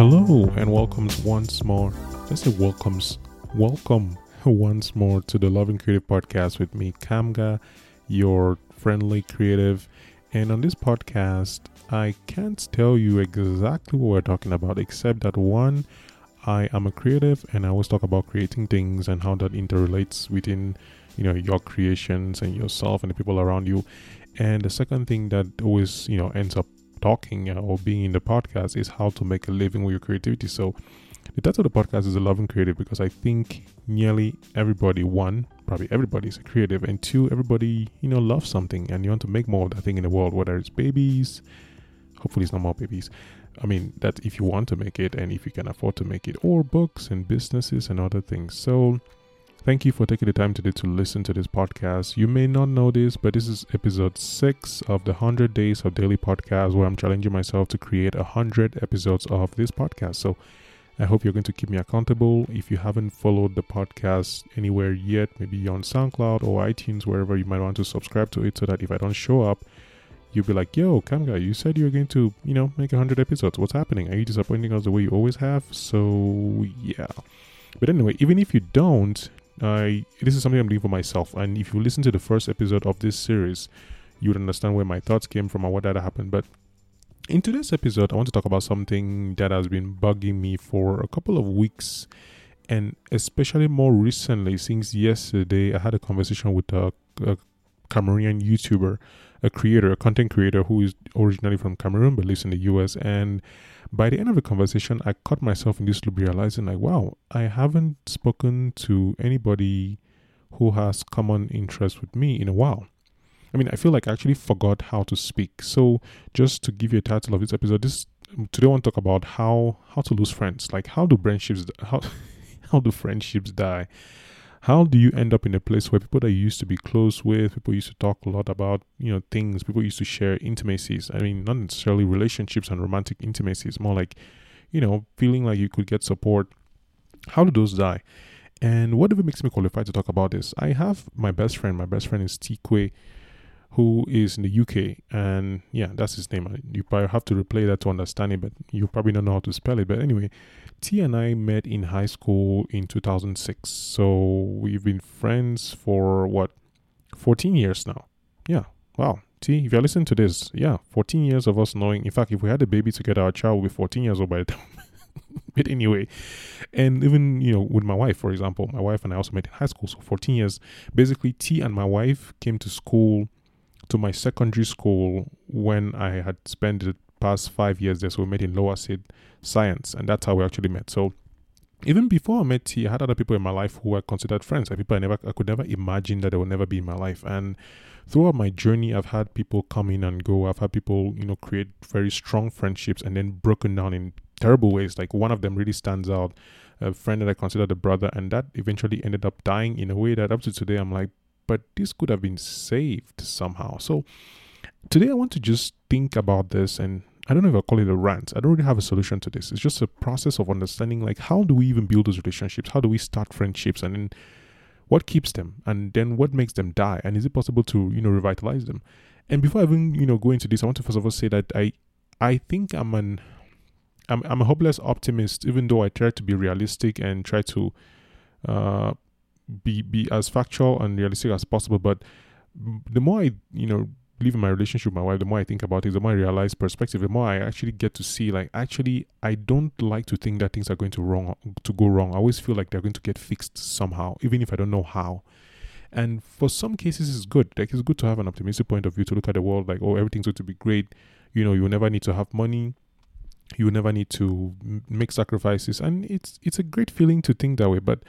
Hello and welcomes once more. Let's say welcomes. Welcome once more to the Loving Creative Podcast with me, Kamga, your friendly creative. And on this podcast, I can't tell you exactly what we're talking about, except that one, I am a creative and I always talk about creating things and how that interrelates within, you know, your creations and yourself and the people around you. And the second thing that always, you know, ends up talking or being in the podcast is how to make a living with your creativity. So the title of the podcast is a Loving Creative because I think nearly everybody, one, probably everybody is a creative, and two, everybody, you know, loves something and you want to make more of that thing in the world, whether it's babies, hopefully it's not more babies. I mean, that if you want to make it and if you can afford to make it, or books and businesses and other things. So Thank you for taking the time today to listen to this podcast. You may not know this, but this is episode six of the 100 Days of Daily Podcast, where I'm challenging myself to create 100 episodes of this podcast. So I hope you're going to keep me accountable. If you haven't followed the podcast anywhere yet, maybe on SoundCloud or iTunes, wherever you might want to subscribe to it so that if I don't show up, you'll be like, yo, Kamga, you said you were going to, you know, make 100 episodes. What's happening? Are you disappointing us the way you always have? So, yeah. But anyway, even if you don't, I this is something I'm doing for myself. And if you listen to the first episode of this series, you would understand where my thoughts came from and what that happened. But in today's episode, I want to talk about something that has been bugging me for a couple of weeks, and especially more recently, since yesterday, I had a conversation with a, a Cameroonian YouTuber, a creator, a content creator who is originally from Cameroon but lives in the US. And by the end of the conversation, I caught myself in this loop realizing, like, wow, I haven't spoken to anybody who has common interest with me in a while. I mean, I feel like I actually forgot how to speak. So, just to give you a title of this episode, this um, today I want to talk about how how to lose friends. Like, how do friendships how how do friendships die? How do you end up in a place where people that you used to be close with, people used to talk a lot about, you know, things, people used to share intimacies. I mean, not necessarily relationships and romantic intimacies, more like, you know, feeling like you could get support. How do those die? And what even makes me qualified to talk about this? I have my best friend. My best friend is Tikwe who is in the UK, and yeah, that's his name. You probably have to replay that to understand it, but you probably don't know how to spell it. But anyway, T and I met in high school in 2006, so we've been friends for what 14 years now. Yeah, wow. T, if you're listening to this, yeah, 14 years of us knowing. In fact, if we had a baby together, our child would be 14 years old by the time. but anyway, and even you know with my wife, for example, my wife and I also met in high school, so 14 years. Basically, T and my wife came to school to my secondary school when I had spent the past five years there. So we met in lower sixth science, and that's how we actually met. So even before I met T, I had other people in my life who were considered friends. Like people I never, I could never imagine that they would never be in my life. And throughout my journey, I've had people come in and go. I've had people, you know, create very strong friendships and then broken down in terrible ways. Like one of them really stands out. A friend that I considered a brother, and that eventually ended up dying in a way that up to today I'm like, but this could have been saved somehow. So today I want to just think about this and I don't know if I'll call it a rant. I don't really have a solution to this. It's just a process of understanding like how do we even build those relationships? How do we start friendships and then what keeps them and then what makes them die? And is it possible to, you know, revitalize them? And before I even, you know, go into this, I want to first of all say that I I think I'm an I'm I'm a hopeless optimist, even though I try to be realistic and try to uh be be as factual and realistic as possible. But the more I, you know, live in my relationship with my wife, the more I think about it, the more I realize perspective, the more I actually get to see like actually I don't like to think that things are going to wrong to go wrong. I always feel like they're going to get fixed somehow, even if I don't know how. And for some cases it's good. Like it's good to have an optimistic point of view to look at the world like, oh, everything's going to be great. You know, you'll never need to have money. You never need to make sacrifices. And it's it's a great feeling to think that way. But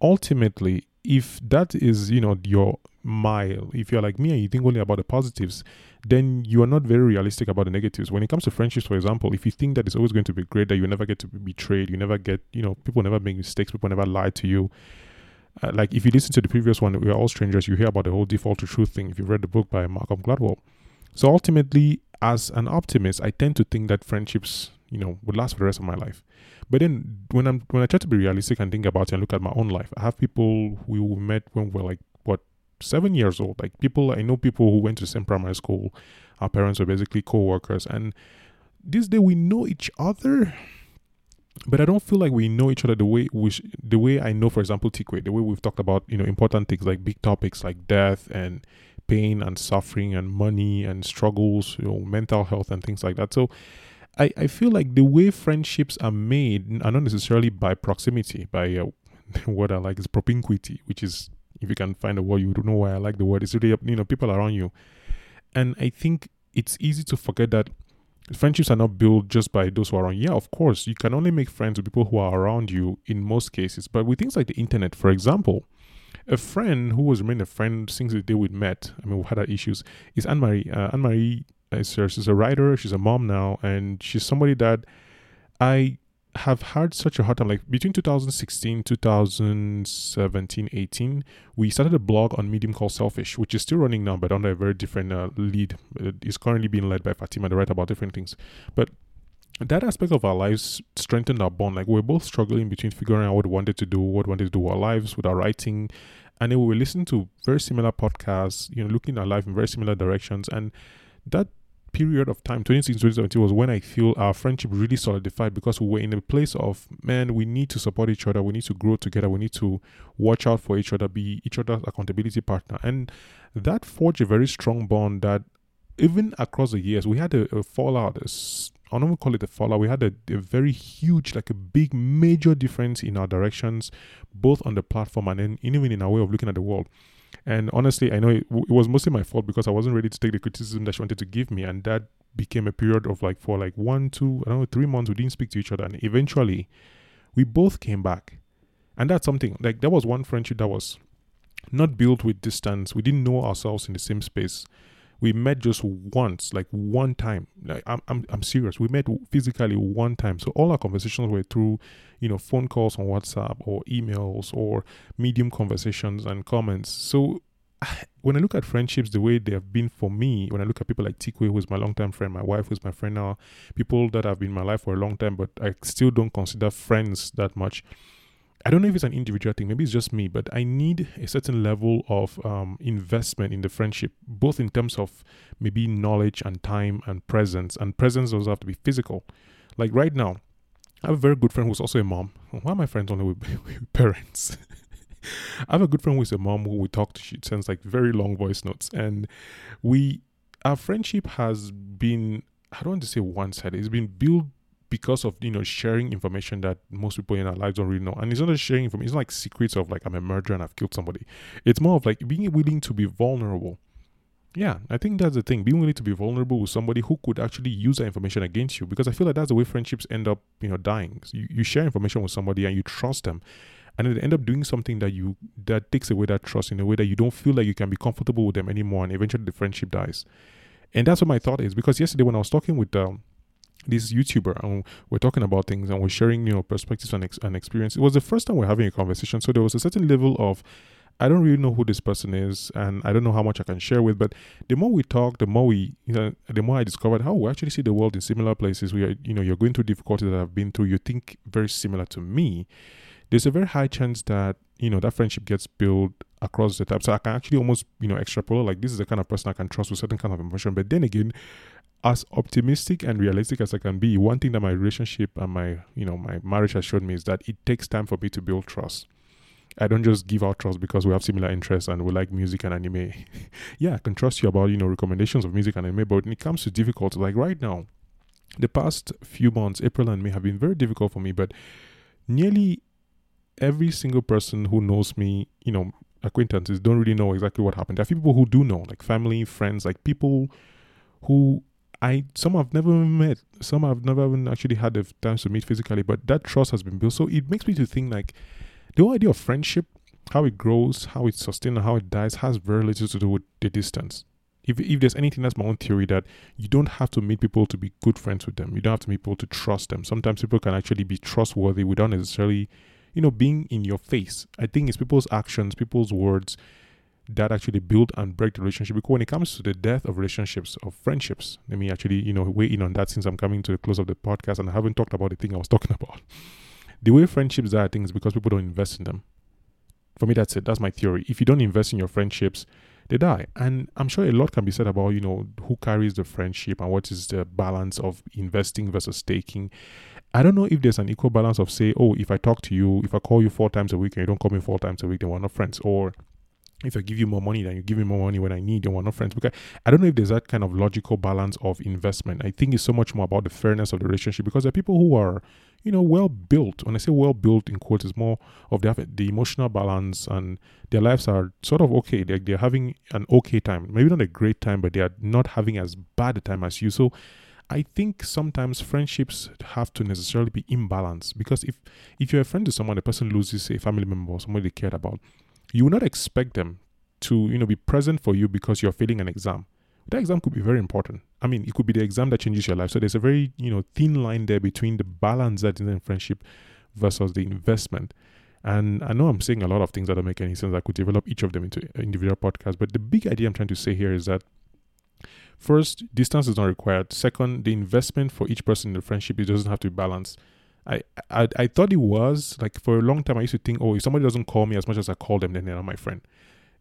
ultimately, if that is, you know, your mile, if you're like me and you think only about the positives, then you are not very realistic about the negatives. When it comes to friendships, for example, if you think that it's always going to be great, that you never get to be betrayed, you never get, you know, people never make mistakes, people never lie to you. Uh, like if you listen to the previous one, we are all strangers. You hear about the whole default to truth thing. If you've read the book by Malcolm Gladwell, so ultimately, as an optimist, I tend to think that friendships, you know, would last for the rest of my life. But then when I'm when I try to be realistic and think about it and look at my own life, I have people we met when we are like what seven years old. Like people I know people who went to the same primary school. Our parents were basically co-workers, and this day we know each other. but I don't feel like we know each other the way we sh- the way I know, for example, Tikwe, the way we've talked about you know important things like big topics like death and pain and suffering and money and struggles, you know, mental health and things like that. So I, I feel like the way friendships are made are not necessarily by proximity, by uh, what I like is propinquity, which is if you can find a word, you don't know why I like the word. It's really you know people around you, and I think it's easy to forget that friendships are not built just by those who are around. Yeah, of course, you can only make friends with people who are around you in most cases. But with things like the internet, for example, a friend who was remained a friend since the day we met, I mean, we had our issues, is Anne Marie. Uh, Anne Marie is she's a writer, she's a mom now, and she's somebody that I have had such a hard time. Like between 2016, 2017, 18, we started a blog on Medium called Selfish, which is still running now, but under a very different uh, lead. It's currently being led by Fatima. They write about different things. But that aspect of our lives strengthened our bond. Like we we're both struggling between figuring out what we wanted to do, what we wanted to do with our lives, with our writing. And then we were listening to very similar podcasts, you know, looking at life in very similar directions. And that period of time, 2016 2017, was when I feel our friendship really solidified because we were in a place of, man, we need to support each other, we need to grow together, we need to watch out for each other, be each other's accountability partner. And that forged a very strong bond that even across the years, we had a, a fallout. I don't call it a fallout. We had a, a very huge, like a big, major difference in our directions, both on the platform and then even in our way of looking at the world. And honestly, I know it, it, was mostly my fault because I wasn't ready to take the criticism that she wanted to give me, and that became a period of like for like one, two, I don't know, three months we didn't speak to each other, and eventually, we both came back, and that's something like that was one friendship that was not built with distance. We didn't know ourselves in the same space we met just once, like one time. Like I'm, I'm, I'm serious. We met physically one time. So all our conversations were through, you know, phone calls on WhatsApp or emails or medium conversations and comments. So when I look at friendships the way they have been for me, when I look at people like Tikwe, who's my longtime friend, my wife, who's my friend now, people that have been my life for a long time, but I still don't consider friends that much. I don't know if it's an individual thing, maybe it's just me, but I need a certain level of um, investment in the friendship, both in terms of maybe knowledge and time and presence. And presence doesn't have to be physical. Like right now, I have a very good friend who's also a mom. Why are my friends only with, with parents? I have a good friend who's a mom who we talk to. She sends like very long voice notes, and we, our friendship has been I don't want to say one sided. It's been built because of you know sharing information that most people in our lives don't really know. And it's not just sharing information; it's like secrets of like I'm a murderer and I've killed somebody. It's more of like being willing to be vulnerable. Yeah, I think that's the thing. Being willing to be vulnerable with somebody who could actually use that information against you, because I feel like that's the way friendships end up, you know, dying. You, you share information with somebody and you trust them, and then they end up doing something that you that takes away that trust in a way that you don't feel like you can be comfortable with them anymore, and eventually the friendship dies. And that's what my thought is. Because yesterday when I was talking with um, this YouTuber and we're talking about things and we're sharing, you know, perspectives and, ex- and experience. It was the first time we're having a conversation. So there was a certain level of, I don't really know who this person is and I don't know how much I can share with, but the more we talk, the more we, you know, the more I discovered how we actually see the world in similar places. We are, you know, you're going through difficulties that I've been through. You think very similar to me. There's a very high chance that, you know, that friendship gets built across the time. So I can actually almost, you know, extrapolate like this is the kind of person I can trust with certain kind of emotion. But then again, as optimistic and realistic as I can be, one thing that my relationship and my, you know, my marriage has shown me is that it takes time for me to build trust. I don't just give out trust because we have similar interests and we like music and anime. yeah, I can trust you about, you know, recommendations of music and anime, but when it comes to difficulty, like right now, the past few months, April and May have been very difficult for me, but nearly every single person who knows me, you know, acquaintances don't really know exactly what happened. There are people who do know, like family, friends, like people who I some I've never met, some I've never even actually had the time to meet physically, but that trust has been built. So it makes me to think like the whole idea of friendship, how it grows, how it sustains, how it dies has very little to do with the distance. If if there's anything, that's my own theory that you don't have to meet people to be good friends with them. You don't have to meet people to trust them. Sometimes people can actually be trustworthy without necessarily, you know, being in your face. I think it's people's actions, people's words that actually build and break the relationship. Because when it comes to the death of relationships, of friendships, let me actually, you know, weigh in on that since I'm coming to the close of the podcast and I haven't talked about the thing I was talking about. The way friendships die, I think, is because people don't invest in them. For me, that's it. That's my theory. If you don't invest in your friendships, they die. And I'm sure a lot can be said about, you know, who carries the friendship and what is the balance of investing versus taking. I don't know if there's an equal balance of say, oh, if I talk to you, if I call you four times a week and you don't call me four times a week, then we're not friends. Or if I give you more money, then you give me more money when I need, then we're not friends. Because I don't know if there's that kind of logical balance of investment. I think it's so much more about the fairness of the relationship because there are people who are, you know, well built. When I say well built in quotes, it's more of the, the emotional balance and their lives are sort of okay. They're, they're having an okay time. Maybe not a great time, but they are not having as bad a time as you. So I think sometimes friendships have to necessarily be imbalanced because if if you're a friend to someone, the person loses a family member or somebody they cared about, you will not expect them to you know be present for you because you're failing an exam. That exam could be very important. I mean, it could be the exam that changes your life. So there's a very you know thin line there between the balance that is in friendship versus the investment. And I know I'm saying a lot of things that don't make any sense. I could develop each of them into individual podcasts, but the big idea I'm trying to say here is that First, distance is not required. Second, the investment for each person in the friendship it doesn't have to be balanced. I, I I thought it was like for a long time. I used to think, oh, if somebody doesn't call me as much as I call them, then they're not my friend.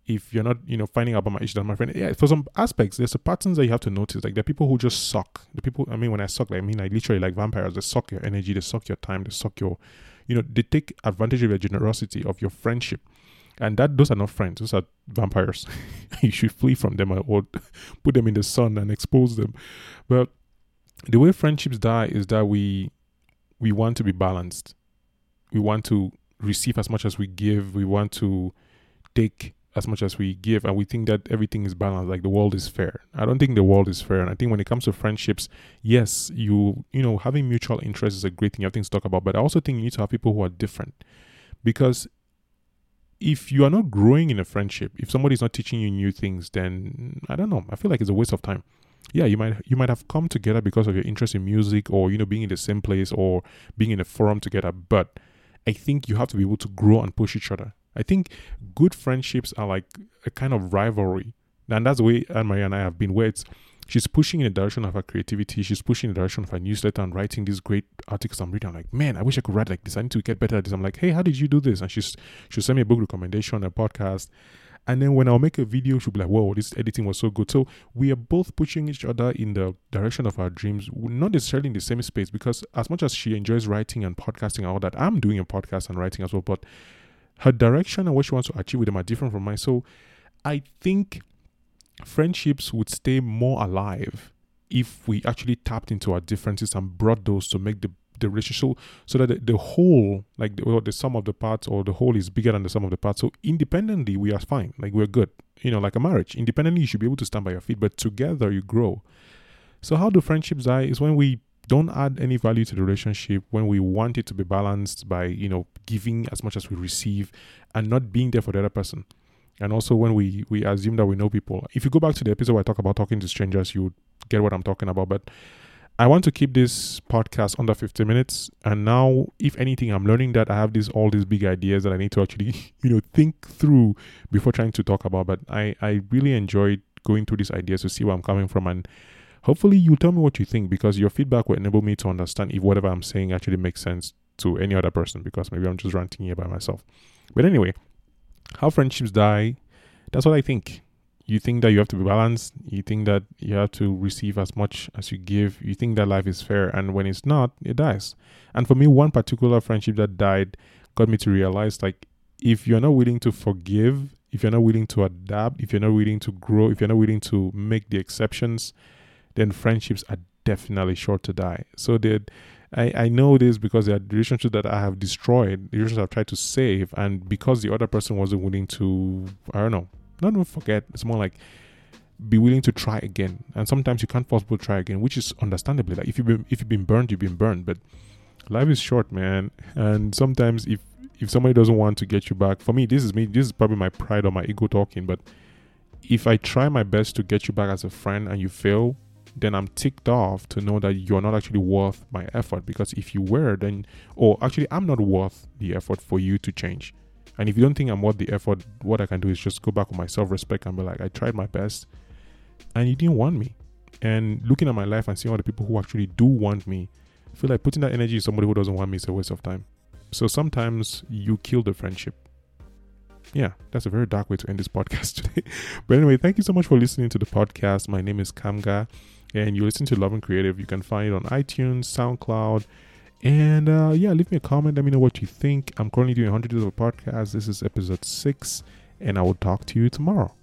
If you're not, you know, finding out about my issue, that's my friend. Yeah, for some aspects, there's a patterns that you have to notice. Like are people who just suck. The people, I mean, when I suck, like, I mean, I literally like vampires. They suck your energy, they suck your time, they suck your, you know, they take advantage of your generosity, of your friendship and that those are not friends those are vampires you should flee from them or put them in the sun and expose them but the way friendships die is that we we want to be balanced we want to receive as much as we give we want to take as much as we give and we think that everything is balanced like the world is fair i don't think the world is fair and i think when it comes to friendships yes you you know having mutual interest is a great thing you have things to talk about but i also think you need to have people who are different because if you are not growing in a friendship, if somebody is not teaching you new things, then I don't know. I feel like it's a waste of time. Yeah, you might you might have come together because of your interest in music or you know being in the same place or being in a forum together, but I think you have to be able to grow and push each other. I think good friendships are like a kind of rivalry. And that's the way Anne Marie and I have been, where it's she's pushing in the direction of her creativity. She's pushing in the direction of her newsletter and writing these great articles I'm reading. I'm like, man, I wish I could write like this. I need to get better at this. I'm like, hey, how did you do this? And she's she'll send me a book recommendation, a podcast. And then when I'll make a video, she'll be like, whoa, this editing was so good. So we are both pushing each other in the direction of our dreams, not necessarily in the same space, because as much as she enjoys writing and podcasting and all that, I'm doing a podcast and writing as well. But her direction and what she wants to achieve with them are different from mine. So I think friendships would stay more alive if we actually tapped into our differences and brought those to make the the relationship so that the, the whole like the, the sum of the parts or the whole is bigger than the sum of the parts. So independently we are fine. Like we're good. You know like a marriage. Independently you should be able to stand by your feet but together you grow. So how do friendships die is when we don't add any value to the relationship when we want it to be balanced by you know giving as much as we receive and not being there for the other person. And also when we we assume that we know people. If you go back to the episode where i talk about talking to strangers you get what i'm talking about but i want to keep this podcast under 50 minutes and now if anything i'm learning that i have these all these big ideas that i need to actually you know think through before trying to talk about but i i really enjoyed going through these ideas to see where i'm coming from and hopefully you tell me what you think because your feedback will enable me to understand if whatever i'm saying actually makes sense to any other person because maybe i'm just ranting here by myself but anyway how friendships die, that's what I think. You think that you have to be balanced. You think that you have to receive as much as you give. You think that life is fair. And when it's not, it dies. And for me, one particular friendship that died got me to realize like, if you're not willing to forgive, if you're not willing to adapt, if you're not willing to grow, if you're not willing to make the exceptions, then friendships are definitely sure to die. So that I, I know this because there are relationships that I have destroyed, relationships I've tried to save, and because the other person wasn't willing to, I don't know, not even forget, it's more like be willing to try again. And sometimes you can't force people to try again, which is understandably like if you've been if you've been burned, you've been burned. But life is short, man. And sometimes if if somebody doesn't want to get you back, for me, this is me, this is probably my pride or my ego talking, but if I try my best to get you back as a friend and you fail, then I'm ticked off to know that you're not actually worth my effort. Because if you were, then, or actually, I'm not worth the effort for you to change. And if you don't think I'm worth the effort, what I can do is just go back with my self respect and be like, I tried my best and you didn't want me. And looking at my life and seeing all the people who actually do want me, I feel like putting that energy in somebody who doesn't want me is a waste of time. So sometimes you kill the friendship. Yeah, that's a very dark way to end this podcast today. but anyway, thank you so much for listening to the podcast. My name is Kamga and you listen to Love and Creative, you can find it on iTunes, SoundCloud, And uh, yeah, leave me a comment. Let me know what you think. I'm currently doing 100 days of a podcast. This is episode six, and I will talk to you tomorrow.